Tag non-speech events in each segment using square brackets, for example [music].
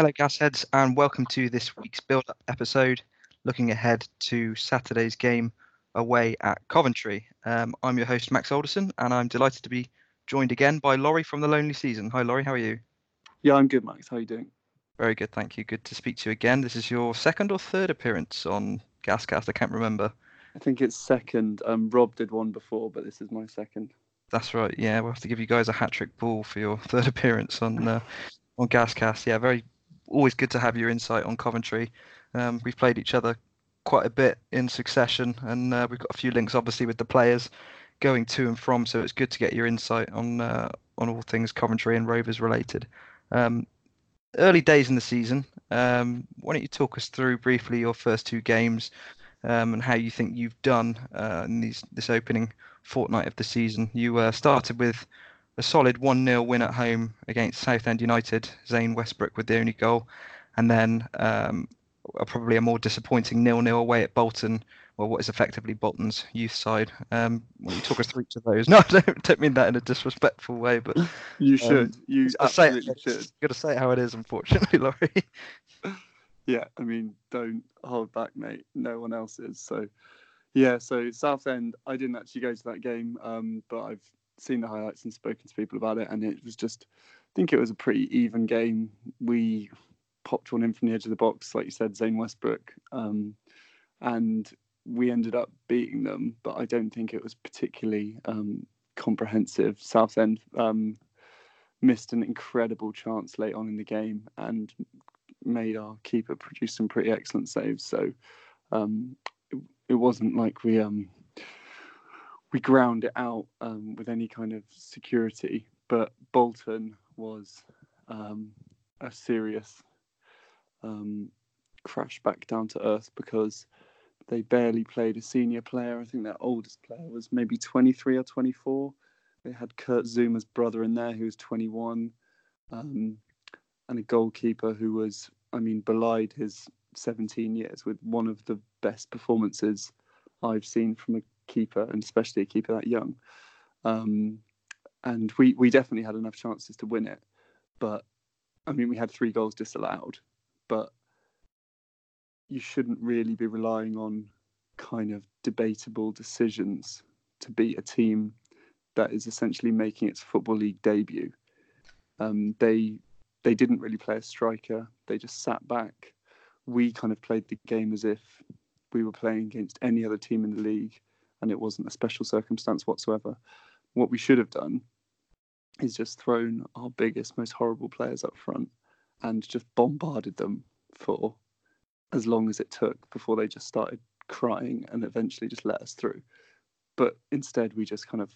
Hello, Gasheads, and welcome to this week's build up episode looking ahead to Saturday's game away at Coventry. Um, I'm your host, Max Alderson, and I'm delighted to be joined again by Laurie from The Lonely Season. Hi, Laurie, how are you? Yeah, I'm good, Max. How are you doing? Very good, thank you. Good to speak to you again. This is your second or third appearance on Gascast, I can't remember. I think it's second. Um, Rob did one before, but this is my second. That's right. Yeah, we'll have to give you guys a hat trick ball for your [laughs] third appearance on uh, on Gascast. Yeah, very always good to have your insight on Coventry. Um, we've played each other quite a bit in succession, and uh, we've got a few links, obviously, with the players going to and from. So it's good to get your insight on uh, on all things Coventry and Rovers related. Um, early days in the season. Um, why don't you talk us through briefly your first two games um, and how you think you've done uh, in these this opening fortnight of the season? You uh, started with a solid 1 0 win at home against Southend United, Zain Westbrooke with the only goal, and then um, probably a more disappointing 0 0 away at Bolton, well, what is effectively Bolton's youth side. Um, will you talk us through each of those? [laughs] No, I don't, don't mean that in a disrespectful way, but you should. Um, you absolutely say it, should. Got to say it how it is, unfortunately, [laughs] Laurie. yeah, I mean, don't hold back, mate. No one else is. So, yeah. So Southend, I didn't actually go to that game, um, but I've seen the highlights and spoken to people about it, and it was just, I think it was a pretty even game. We popped one in from the edge of the box, like you said, Zain Westbrooke, um, and we ended up beating them, but I don't think it was particularly um, comprehensive. Southend um, missed an incredible chance late on in the game and made our keeper produce some pretty excellent saves. So um, it, it, wasn't like we um, we ground it out um, with any kind of security. But Bolton was um, a serious um, crash back down to earth because they barely played a senior player. I think their oldest player was maybe 23 or 24. They had Kurt Zouma's brother in there who was 21, um, and a goalkeeper who was, I mean, belied his 17 years with one of the best performances I've seen from a keeper, and especially a keeper that young. Um, and we we definitely had enough chances to win it, but I mean we had three goals disallowed, but you shouldn't really be relying on kind of debatable decisions to beat a team that is essentially making its football league debut. Um, they they didn't really play a striker. They just sat back. We kind of played the game as if we were playing against any other team in the league, and it wasn't a special circumstance whatsoever. What we should have done is just thrown our biggest, most horrible players up front and just bombarded them for as long as it took before they just started crying and eventually just let us through. But instead, we just kind of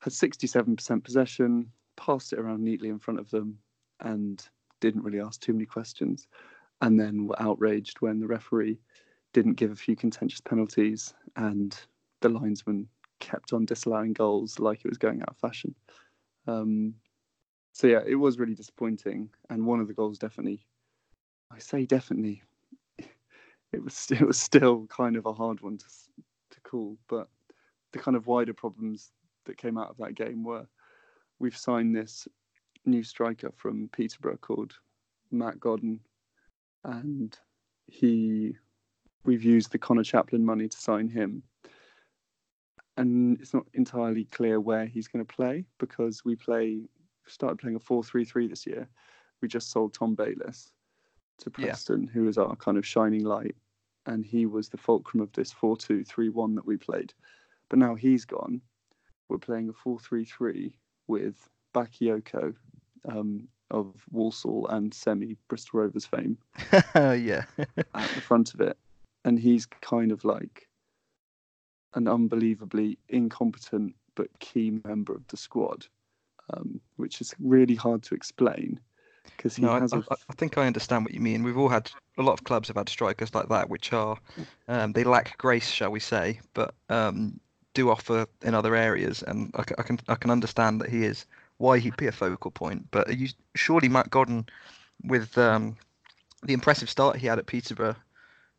had 67% possession, passed it around neatly in front of them, and didn't really ask too many questions. And then were outraged when the referee didn't give a few contentious penalties and the linesman kept on disallowing goals like it was going out of fashion. Um, so yeah, it was really disappointing. And one of the goals definitely, I say definitely, [laughs] it was it was still kind of a hard one to to call. But the kind of wider problems that came out of that game were we've signed this new striker from Peterborough called Matt Godden, and he we've used the Conor Chaplin money to sign him. And it's not entirely clear where he's going to play because we play started playing a 4-3-3 this year. We just sold Tom Bayliss to Preston, yeah. who is our kind of shining light and he was the fulcrum of this 4-2-3-1 that we played. But now he's gone. We're playing a 4-3-3 with Bakayoko um, of Walsall and Semi Bristol Rovers fame. [laughs] yeah. at the front of it, and he's kind of like an unbelievably incompetent but key member of the squad, um, which is really hard to explain because he no, has. I, a... I think I understand what you mean. We've all had a lot of clubs have had strikers like that, which are um, they lack grace, shall we say, but um, do offer in other areas. And I, I, can I can understand that he is why he'd be a focal point. But you, surely Matt Godden, with um, the impressive start he had at Peterborough,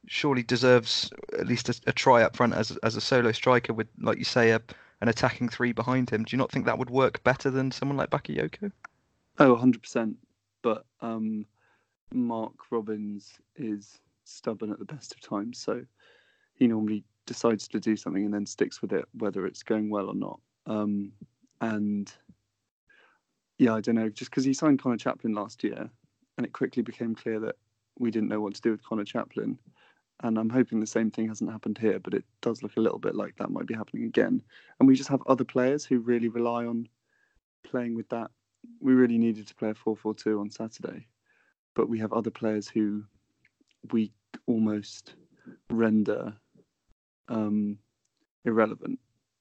surely deserves at least a, a, try up front as as a solo striker with, like you say, a, an attacking three behind him. Do you not think that would work better than someone like Bakayoko? Oh, 100%. But um, Mark Robins is stubborn at the best of times, so he normally decides to do something and then sticks with it, whether it's going well or not. Um, and yeah, I don't know, just because he signed Conor Chaplin last year, and it quickly became clear that we didn't know what to do with Conor Chaplin. And I'm hoping the same thing hasn't happened here, but it does look a little bit like that might be happening again. And we just have other players who really rely on playing with that. We really needed to play a 4 4 2 on Saturday, but we have other players who we almost render um, irrelevant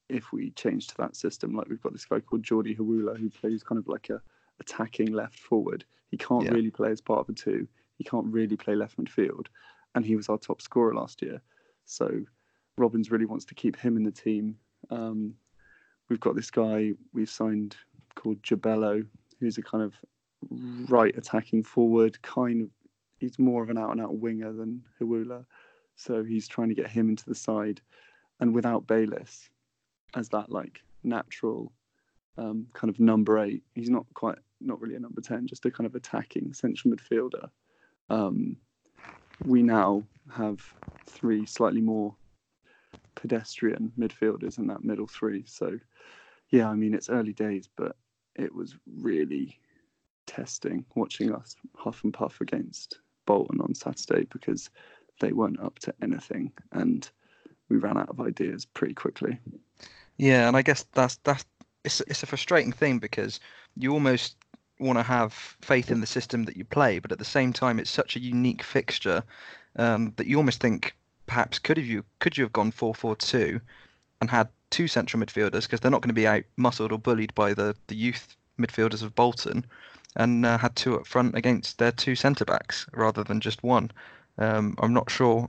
if we change to that system. Like we've got this guy called Jordy Hiwula who plays kind of like a attacking left forward. He can't Yeah. really play as part of a two. He can't really play left midfield, and he was our top scorer last year. So Robins really wants to keep him in the team. Um, we've got this guy we've signed called Jobello, who's a kind of right attacking forward. Kind of, he's more of an out and out winger than Hiwula, so he's trying to get him into the side. And without Bayliss as that like natural um, kind of number eight, he's not quite not really a number ten, just a kind of attacking central midfielder. Um, we now have three slightly more pedestrian midfielders in that middle three. So, yeah, I mean, it's early days, but it was really testing watching us huff and puff against Bolton on Saturday because they weren't up to anything and we ran out of ideas pretty quickly. Yeah, and I guess that's that's it's it's a frustrating thing because you almost want to have faith in the system that you play, but at the same time, it's such a unique fixture um, that you almost think perhaps could have you could you have gone four four two and had two central midfielders because they're not going to be out muscled or bullied by the the youth midfielders of Bolton, and uh, had two up front against their two centre backs rather than just one. Um, I'm not sure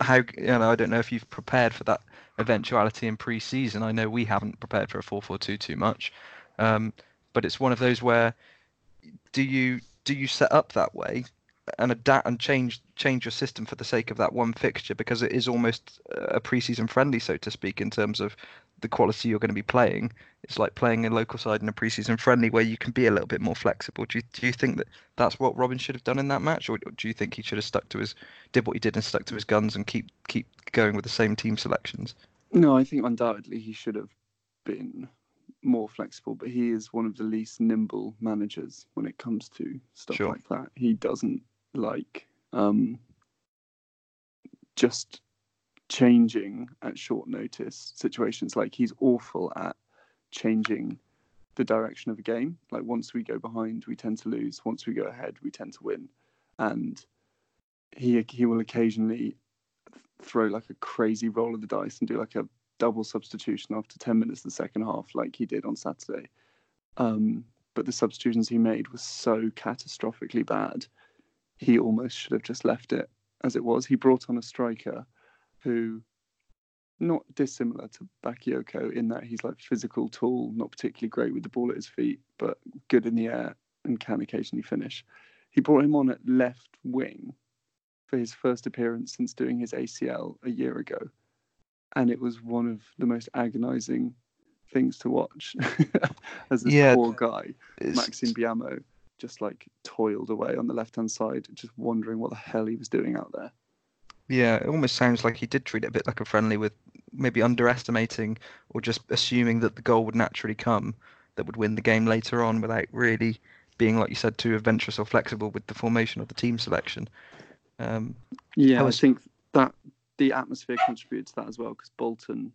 how you know I don't know if you've prepared for that eventuality in pre-season. I know we haven't prepared for a 4-4-2 too much, um, but it's one of those where do you do you set up that way and adapt and change change your system for the sake of that one fixture because it is almost a pre-season friendly, so to speak, in terms of the quality you're going to be playing. It's like playing a local side in a pre-season friendly where you can be a little bit more flexible. Do you do you think that that's what Robin should have done in that match, or do you think he should have stuck to his did what he did and stuck to his guns and keep keep going with the same team selections? No, I think undoubtedly he should have been more flexible, but he is one of the least nimble managers when it comes to stuff Sure. like that. He doesn't like um, just changing at short notice situations. Like he's awful at changing the direction of a game. Like once we go behind, we tend to lose. Once we go ahead, we tend to win. And he he will occasionally throw like a crazy roll of the dice and do like a double substitution after 10 minutes of the second half, like he did on Saturday. Um, but the substitutions he made were so catastrophically bad, he almost should have just left it as it was. He brought on a striker who, not dissimilar to Bakayoko in that he's like physical, tall, not particularly great with the ball at his feet, but good in the air and can occasionally finish. He brought him on at left wing for his first appearance since doing his ACL a year ago. And it was one of the most agonizing things to watch [laughs] as this Yeah. poor guy, Maxime Biamou, just like toiled away on the left hand side, just wondering what the hell he was doing out there. Yeah, it almost sounds like he did treat it a bit like a friendly with maybe underestimating or just assuming that the goal would naturally come that would win the game later on without really being, like you said, too adventurous or flexible with the formation of the team selection. Um, Yeah, How I was- think that the atmosphere contributed to that as well because Bolton,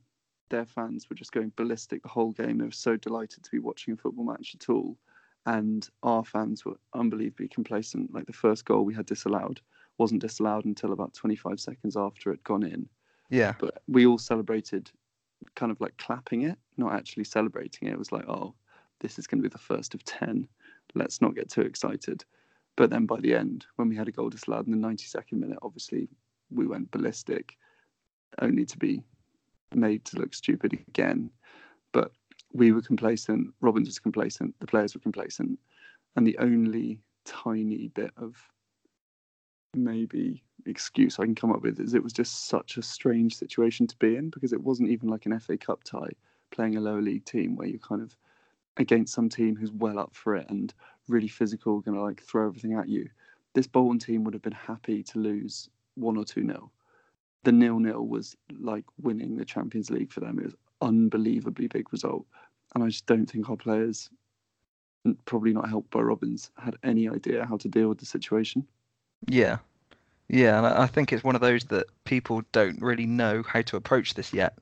their fans were just going ballistic the whole game. They were so delighted to be watching a football match at all. And our fans were unbelievably complacent. Like the first goal we had disallowed wasn't disallowed until about 25 seconds after it had gone in. yeah, But we all celebrated kind of like clapping it, not actually celebrating it. It was like, oh, this is going to be the first of 10. Let's not get too excited. But then by the end, when we had a goal disallowed in the 92nd minute, obviously we went ballistic, only to be made to look stupid again. But we were complacent, Robins was complacent, the players were complacent. And the only tiny bit of maybe excuse I can come up with is it was just such a strange situation to be in because it wasn't even like an FA Cup tie playing a lower league team where you're kind of against some team who's well up for it and really physical, going to like throw everything at you. this Bolton team would have been happy to lose one or two nil. The nil nil was like winning the Champions League for them. It was unbelievably big result, and I just don't think our players, probably not helped by Robins, had any idea how to deal with the situation. Yeah, yeah, and I think it's one of those that people don't really know how to approach this yet.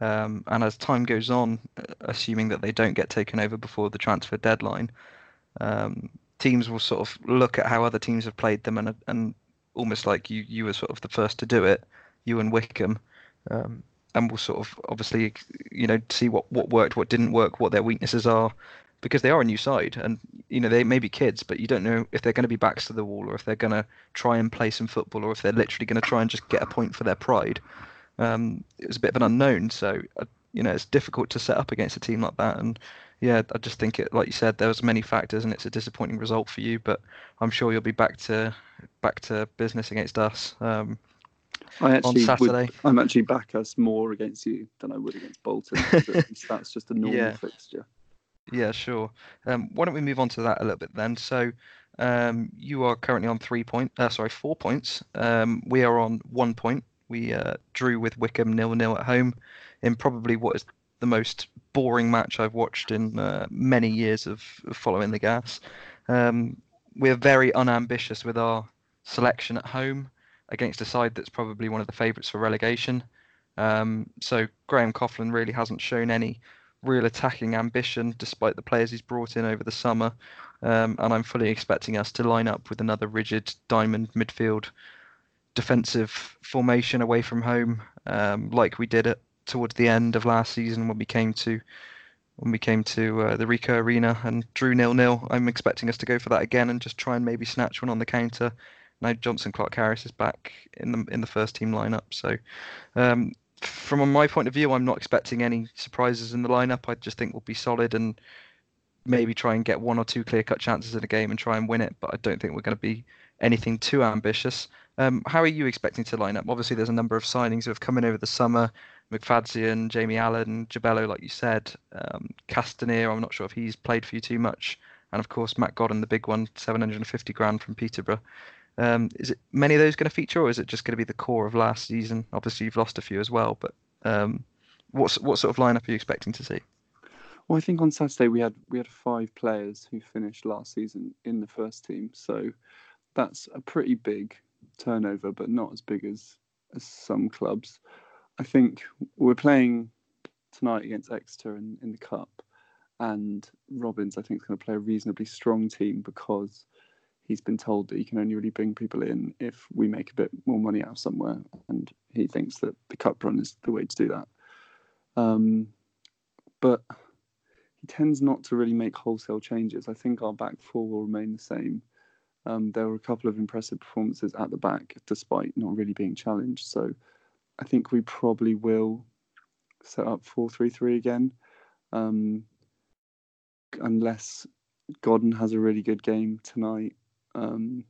Um, and as time goes on, assuming that they don't get taken over before the transfer deadline, um, teams will sort of look at how other teams have played them and and almost like you you were sort of the first to do it, you and Wycombe, um, and we'll sort of obviously you know see what what worked, what didn't work, what their weaknesses are, because they are a new side and you know they may be kids, but you don't know if they're going to be backs to the wall or if they're going to try and play some football or if they're literally going to try and just get a point for their pride. Um, it was a bit of an unknown, so uh, you know it's difficult to set up against a team like that and yeah, I just think it, like you said, there was many factors, and it's a disappointing result for you. But I'm sure you'll be back to back to business against us um, I actually on Saturday. Would, I'm actually back us more against you than I would against Bolton. [laughs] that's just a normal yeah. fixture. Yeah, sure. Um, why don't we move on to that a little bit then? So, um, you are currently on three point, uh, sorry, four points. Um, we are on one point. We uh, drew with Wycombe nil nil at home, in probably what is the most boring match I've watched in uh, many years of, following the gas. Um, we're very unambitious with our selection at home against a side that's probably one of the favourites for relegation. Um, so Graham Coughlan really hasn't shown any real attacking ambition despite the players he's brought in over the summer. Um, and I'm fully expecting us to line up with another rigid diamond midfield defensive formation away from home, um, like we did at towards the end of last season when we came to when we came to uh, the Ricoh Arena and drew nil nil. I'm expecting us to go for that again and just try and maybe snatch one on the counter. Now Jonson Clarke-Harris is back in the in the first team lineup, so um, from my point of view, I'm not expecting any surprises in the lineup. I just think we'll be solid and maybe try and get one or two clear cut chances in a game and try and win it. But I don't think we're going to be anything too ambitious. Um, how are you expecting to line up? Obviously, there's a number of signings who have come in over the summer. McFadzean, Jamie Allen, Jobello, like you said, um, Kastaneer. I'm not sure if he's played for you too much, and of course Matt Godden, the big one, 750 grand from Peterborough. Um, is it many of those going to feature, or is it just going to be the core of last season? Obviously, you've lost a few as well, but um, what's what sort of lineup are you expecting to see? Well, I think on Saturday we had we had five players who finished last season in the first team, so that's a pretty big turnover, but not as big as as some clubs. I think we're playing tonight against Exeter in, in the cup, and Robins I think is going to play a reasonably strong team because he's been told that he can only really bring people in if we make a bit more money out of somewhere, and he thinks that the cup run is the way to do that. Um, but he tends not to really make wholesale changes. I think our back four will remain the same. Um, there were a couple of impressive performances at the back, despite not really being challenged. So I think we probably will set up four three three again, um, unless Godden has a really good game tonight. Um,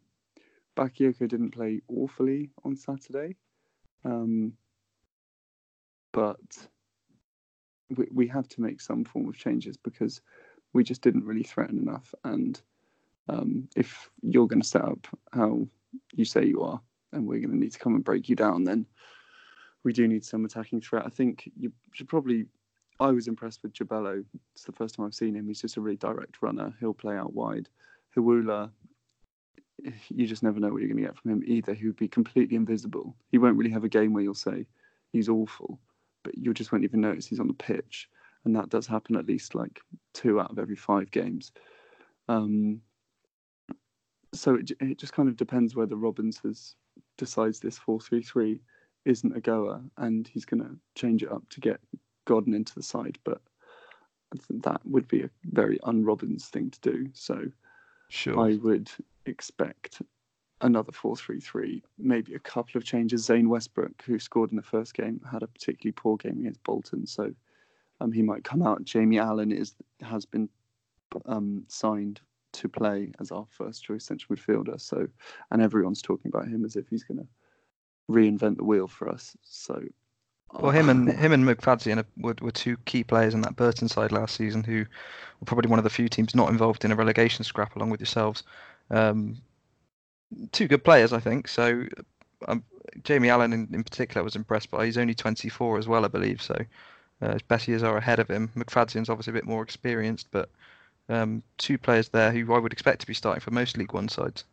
didn't play awfully on Saturday, um, but we, we have to make some form of changes because we just didn't really threaten enough. And um, if you're going to set up how you say you are, and we're going to need to come and break you down, then we do need some attacking threat. I think you should probably. I was impressed with Jobello. It's the first time I've seen him. He's just a really direct runner. He'll play out wide. Hiwula, you just never know what you're going to get from him either. He would be completely invisible. He won't really have a game where you'll say he's awful, but you just won't even notice he's on the pitch. And that does happen at least like two out of every five games. Um, so it, it just kind of depends whether Robins has decides this 4-3-3 isn't a goer, and he's going to change it up to get Godden into the side. But that would be a very un-Robins thing to do. So sure. I would expect another 4-3-3, maybe a couple of changes. Zain Westbrooke, who scored in the first game, had a particularly poor game against Bolton, so um, he might come out. Jamie Allen is has been um, signed to play as our first choice central midfielder. So, and everyone's talking about him as if he's going to reinvent the wheel for us. So, well, him and him and McFadzean were, were two key players in that Burton side last season, who were probably one of the few teams not involved in a relegation scrap along with yourselves. Um, two good players, I think. So um, Jamie Allen in, in particular was impressed by. He's only 24 as well, I believe. So uh, his best years are ahead of him. McFadzean's obviously a bit more experienced, but um, two players there who I would expect to be starting for most League One sides.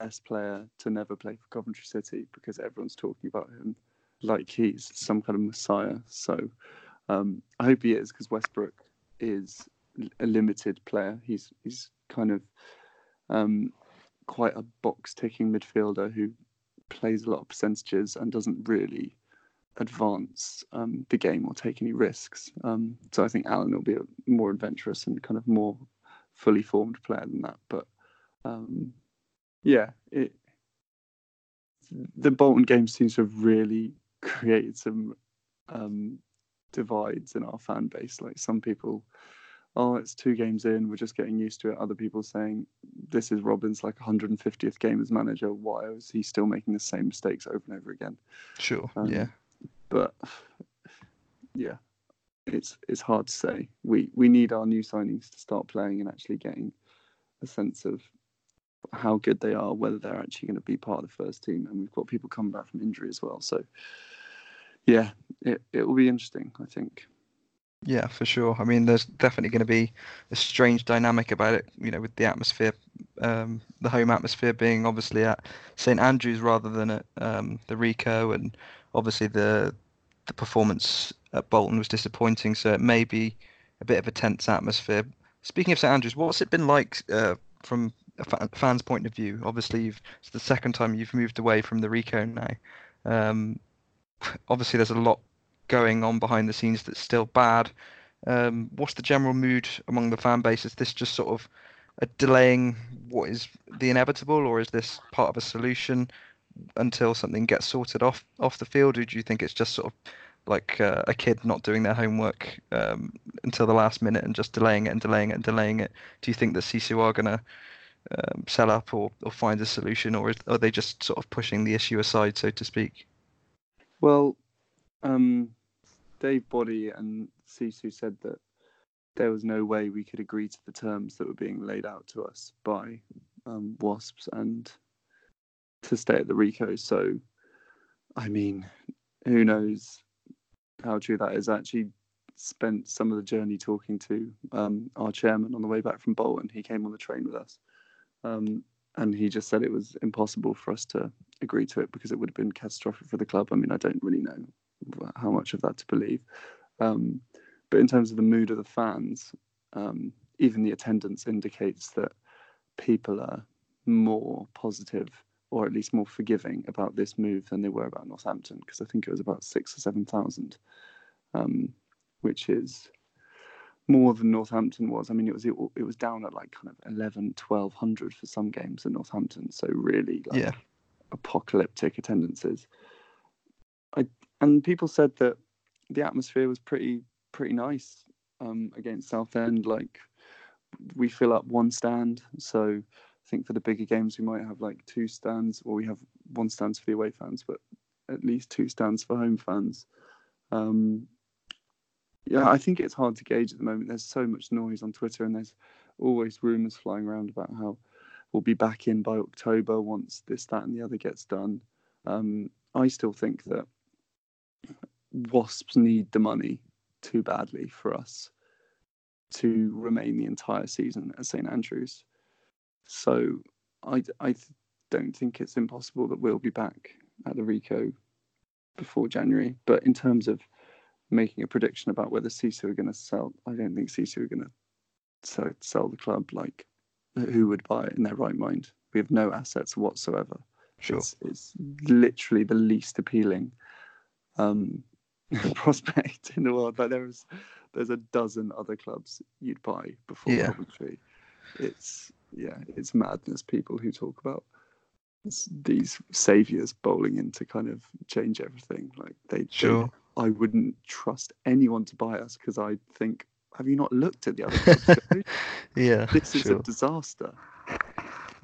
Best player to never play for Coventry City because everyone's talking about him like he's some kind of messiah. So um, I hope he is because Westbrooke is a limited player. He's he's kind of um, quite a box ticking midfielder who plays a lot of percentages and doesn't really advance um, the game or take any risks. Um, so I think Allen will be a more adventurous and kind of more fully formed player than that. But um, yeah, it the Bolton game seems to have really [laughs] created some um, divides in our fan base. Like some people, oh, it's two games in, we're just getting used to it. Other people saying this is Robben's like 150th game as manager. Why is he still making the same mistakes over and over again? Sure. Um, yeah. But yeah, it's it's hard to say. We we need our new signings to start playing and actually getting a sense of how good they are, whether they're actually going to be part of the first team. And we've got people coming back from injury as well. So yeah, it it will be interesting. I think. Yeah, for sure. I mean, there's definitely going to be a strange dynamic about it. You know, with the atmosphere, um, the home atmosphere being obviously at St Andrews rather than at um, the Ricoh, and obviously the the performance at Bolton was disappointing. So it may be a bit of a tense atmosphere. Speaking of St Andrews, what's it been like uh, from a fan's point of view? Obviously, it's the second time you've moved away from the Ricoh now. Um, obviously there's a lot going on behind the scenes that's still bad. Um, what's the general mood among the fan base? Is this just sort of a delaying what is the inevitable, or is this part of a solution until something gets sorted off off the field? Or do you think it's just sort of like uh, a kid not doing their homework um, until the last minute and just delaying it and delaying it and delaying it? Do you think that Sisu are going to um, sell up or, or find a solution, or are they just sort of pushing the issue aside, so to speak? Well, um, Dave Boddy and Sisu said that there was no way we could agree to the terms that were being laid out to us by um, Wasps and to stay at the Ricoh. So, I mean, who knows how true that is? I actually spent some of the journey talking to um, our chairman on the way back from Bolton. He came on the train with us. Um, and he just said it was impossible for us to agree to it because it would have been catastrophic for the club. I mean, I don't really know how much of that to believe. Um, but in terms of the mood of the fans, um, even the attendance indicates that people are more positive or at least more forgiving about this move than they were about Northampton because I think it was about six or seven thousand, um, which is more than Northampton was. I mean, it was it, it was down at like kind of 11, 1200 for some games in Northampton. So really, like, yeah, apocalyptic attendances. I and people said that the atmosphere was pretty pretty nice um, against Southend. Like we fill up one stand, so I think for the bigger games we might have like two stands, or we have one stands for the away fans, but at least two stands for home fans. Um, yeah, I think it's hard to gauge at the moment. There's so much noise on Twitter, and there's always rumours flying around about how we'll be back in by October once this, that, and the other gets done. Um, I still think that Wasps need the money too badly for us to remain the entire season at St Andrews. So I, I don't think it's impossible that we'll be back at the Ricoh before January. But in terms of making a prediction about whether Sisu are going to sell. I don't think Sisu are going to sell, sell the club. Like, who would buy it in their right mind? We have no assets whatsoever. Sure. It's, it's literally the least appealing um, [laughs] prospect in the world. Like there's there's a dozen other clubs you'd buy before yeah. Coventry. It's yeah, it's madness. People who talk about these saviors bowling in to kind of change everything. Like they, sure. I wouldn't trust anyone to buy us because I think, have you not looked at the other [laughs] yeah, this is sure. a disaster.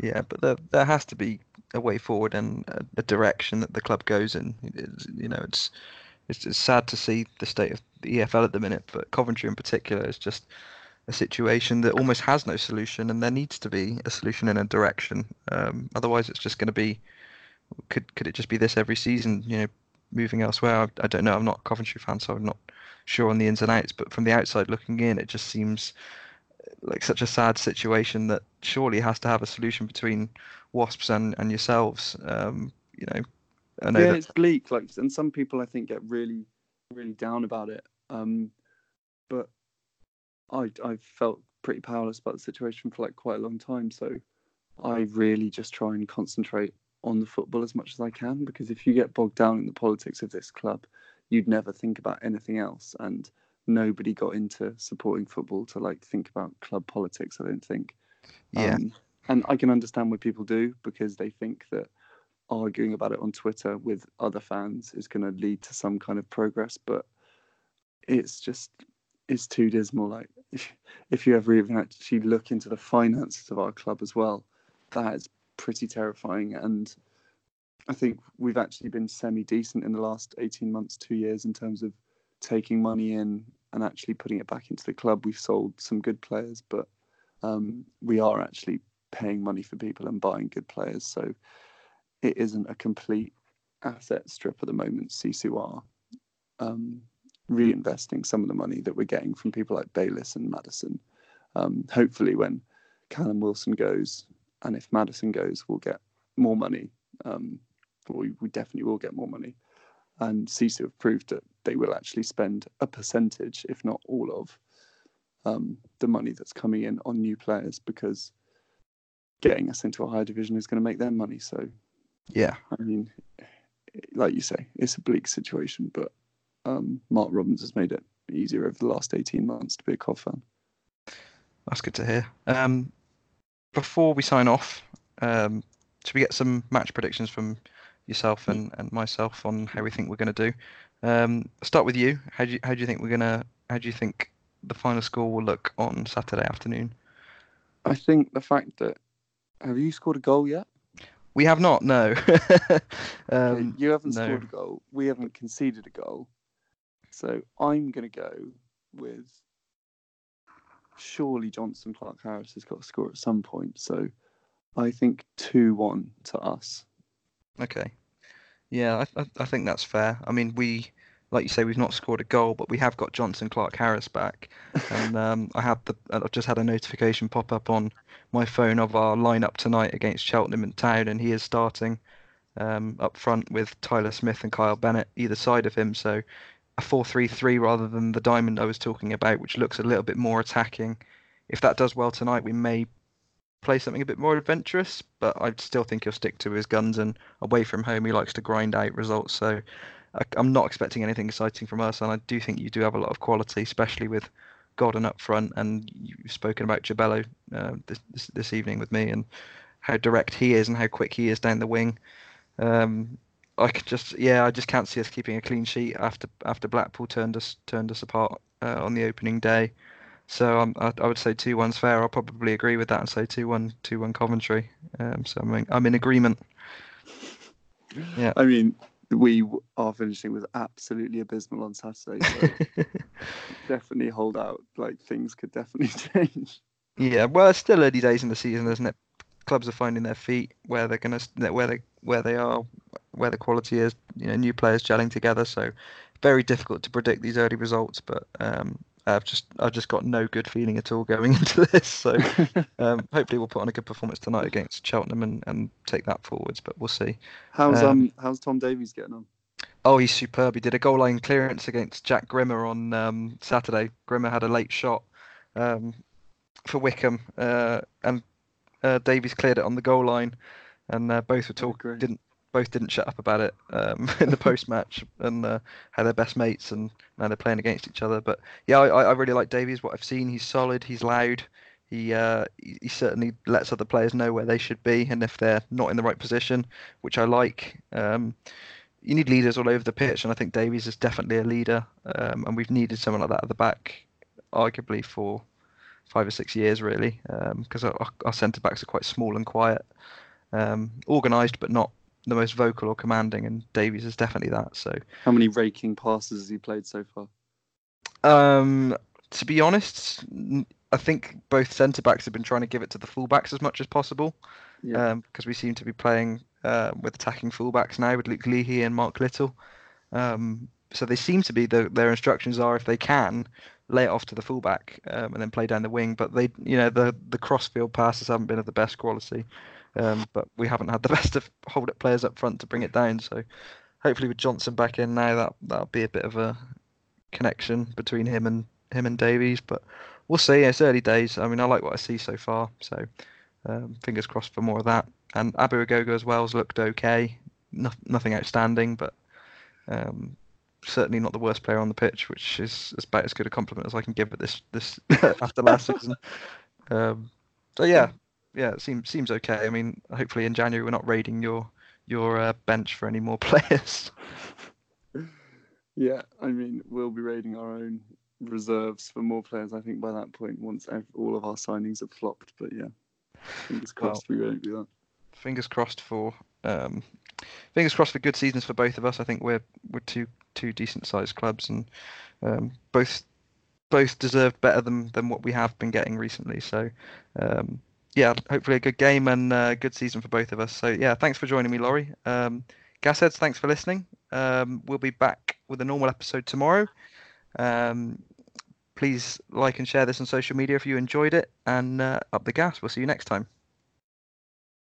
Yeah, but there, there has to be a way forward and a, a direction that the club goes in. It's, you know, it's, it's, it's sad to see the state of the EFL at the minute, but Coventry in particular is just a situation that almost has no solution, and there needs to be a solution in a direction. Um, otherwise, it's just going to be could could it just be this every season? You know, moving elsewhere. I, I don't know. I'm not a Coventry fan, so I'm not sure on the ins and outs. But from the outside looking in, it just seems like such a sad situation that surely has to have a solution between Wasps and and yourselves. Um, you know, I know yeah, that it's bleak. Like, and some people I think get really, really down about it. Um, but I I felt pretty powerless about the situation for like quite a long time. So I really just try and concentrate on the football as much as I can because if you get bogged down in the politics of this club, you'd never think about anything else. And nobody got into supporting football to like think about club politics. I don't think. yeah, Um, and I can understand what people do because they think that arguing about it on Twitter with other fans is going to lead to some kind of progress. But it's just it's too dismal. Like if, [laughs] if you ever even actually look into the finances of our club as well, that is pretty terrifying. And I think we've actually been semi decent in the last 18 months, two years in terms of taking money in and actually putting it back into the club. We've sold some good players, but um, we are actually paying money for people and buying good players. So it isn't a complete asset strip at the moment. Are um, reinvesting some of the money that we're getting from people like Bayliss and Maddison. Um, hopefully, when Callum Wilson goes, and if Maddison goes, we'll get more money. Um, we, we definitely will get more money. And Sisu have proved that they will actually spend a percentage, if not all of, um, the money that's coming in on new players because getting us into a higher division is going to make them money. So, yeah, I mean, like you say, it's a bleak situation, but um, Mark Robins has made it easier over the last 18 months to be a Cov fan. that's good to hear. Um, before we sign off, um, should we get some match predictions from yourself and, and myself on how we think we're going to do? Um, start with you. How do you how do you think we're gonna? How do you think the final score will look on Saturday afternoon? I think the fact that have you scored a goal yet? We have not. No. [laughs] Um, you haven't no. scored a goal. We haven't conceded a goal. So I'm going to go with surely Jonson Clarke-Harris has got to score at some point. So I think 2 1 to us. Okay. Yeah, I, I I think that's fair. I mean, we, like you say, we've not scored a goal, but we have got Jonson Clarke-Harris back, [laughs] and um, I had the I've just had a notification pop up on my phone of our lineup tonight against Cheltenham and Town, and he is starting um, up front with Tyler Smith and Kyle Bennett either side of him. So a 4-3-3 rather than the diamond I was talking about, which looks a little bit more attacking. If that does well tonight, we may play something a bit more adventurous, but I still think he'll stick to his guns. And away from home, he likes to grind out results. So I'm not expecting anything exciting from us. And I do think you do have a lot of quality, especially with Godden up front. And you've spoken about Jobello uh, this, this this evening with me and how direct he is and how quick he is down the wing. Um, I could just, yeah, I just can't see us keeping a clean sheet after after Blackpool turned us turned us apart uh, on the opening day. So um, I, I would say two one's fair. I'll probably agree with that and say two one two one Coventry. Um, so I'm in, I'm in agreement. Yeah. I mean, we our finishing was absolutely abysmal on Saturday. So [laughs] definitely hold out. Like things could definitely [laughs] change. yeah, well, it's still early days in the season, isn't it? Clubs are finding their feet where they're gonna where they where they are, where the quality is. You know, new players gelling together. So very difficult to predict these early results. But um, I've just I've just got no good feeling at all going [laughs] into this. So [laughs] um, hopefully we'll put on a good performance tonight against Cheltenham and, and take that forwards. But we'll see. how's Um, um how's Tom Davies getting on? Oh, he's superb. He did a goal line clearance against Jack Grimmer on um, Saturday. Grimmer had a late shot um, for Wycombe, uh, and uh, Davies cleared it on the goal line, and uh, both were Oh, didn't both didn't shut up about it um, [laughs] in the post match, and uh, how they're best mates, and now they're playing against each other. But yeah, I, I really like Davies. What I've seen, he's solid. He's loud. He, uh, he he certainly lets other players know where they should be, and if they're not in the right position, which I like. Um, you need leaders all over the pitch, and I think Davies is definitely a leader. Um, and we've needed someone like that at the back, arguably for five or six years, really, because our, our centre backs are quite small and quiet, um, organised but not the most vocal or commanding. And Davies is definitely that. So, How many raking passes has he played so far? um, to be honest, I think both centre backs have been trying to give it to the fullbacks as much as possible Yeah. because we seem to be playing uh, with attacking fullbacks now with Luke Leahy and Mark Little. Um, so they seem to be the, their instructions are if they can lay it off to the fullback um, and then play down the wing. But they, you know, the the crossfield passes haven't been of the best quality. Um, but we haven't had the [laughs] best of hold up players up front to bring it down. So hopefully with Jonson back in now, that that'll be a bit of a connection between him and him and Davies. But we'll see. It's early days. I mean, I like what I see so far. So um, fingers crossed for more of that. And Abu Ogogo as well has looked okay. No, nothing outstanding, but um, certainly not the worst player on the pitch, which is about as good a compliment as I can give it this this [laughs] after last season. Um, so yeah, yeah, it seems seems okay. I mean, hopefully in January we're not raiding your your uh, bench for any more [laughs] players. [laughs] Yeah, I mean, we'll be raiding our own reserves for more players. I think by that point, once all of our signings have flopped. But yeah, fingers Well, crossed we won't do that. fingers crossed for um, fingers crossed for good seasons for both of us. I think we're we're two two decent sized clubs and um, both both deserve better than than what we have been getting recently. So um, yeah, hopefully a good game and uh, good season for both of us. So yeah, thanks for joining me, Laurie. Um, Gasheads, thanks for listening. Um, we'll be back with a normal episode tomorrow. Um, please like and share this on social media if you enjoyed it, and uh, up the gas. We'll see you next time.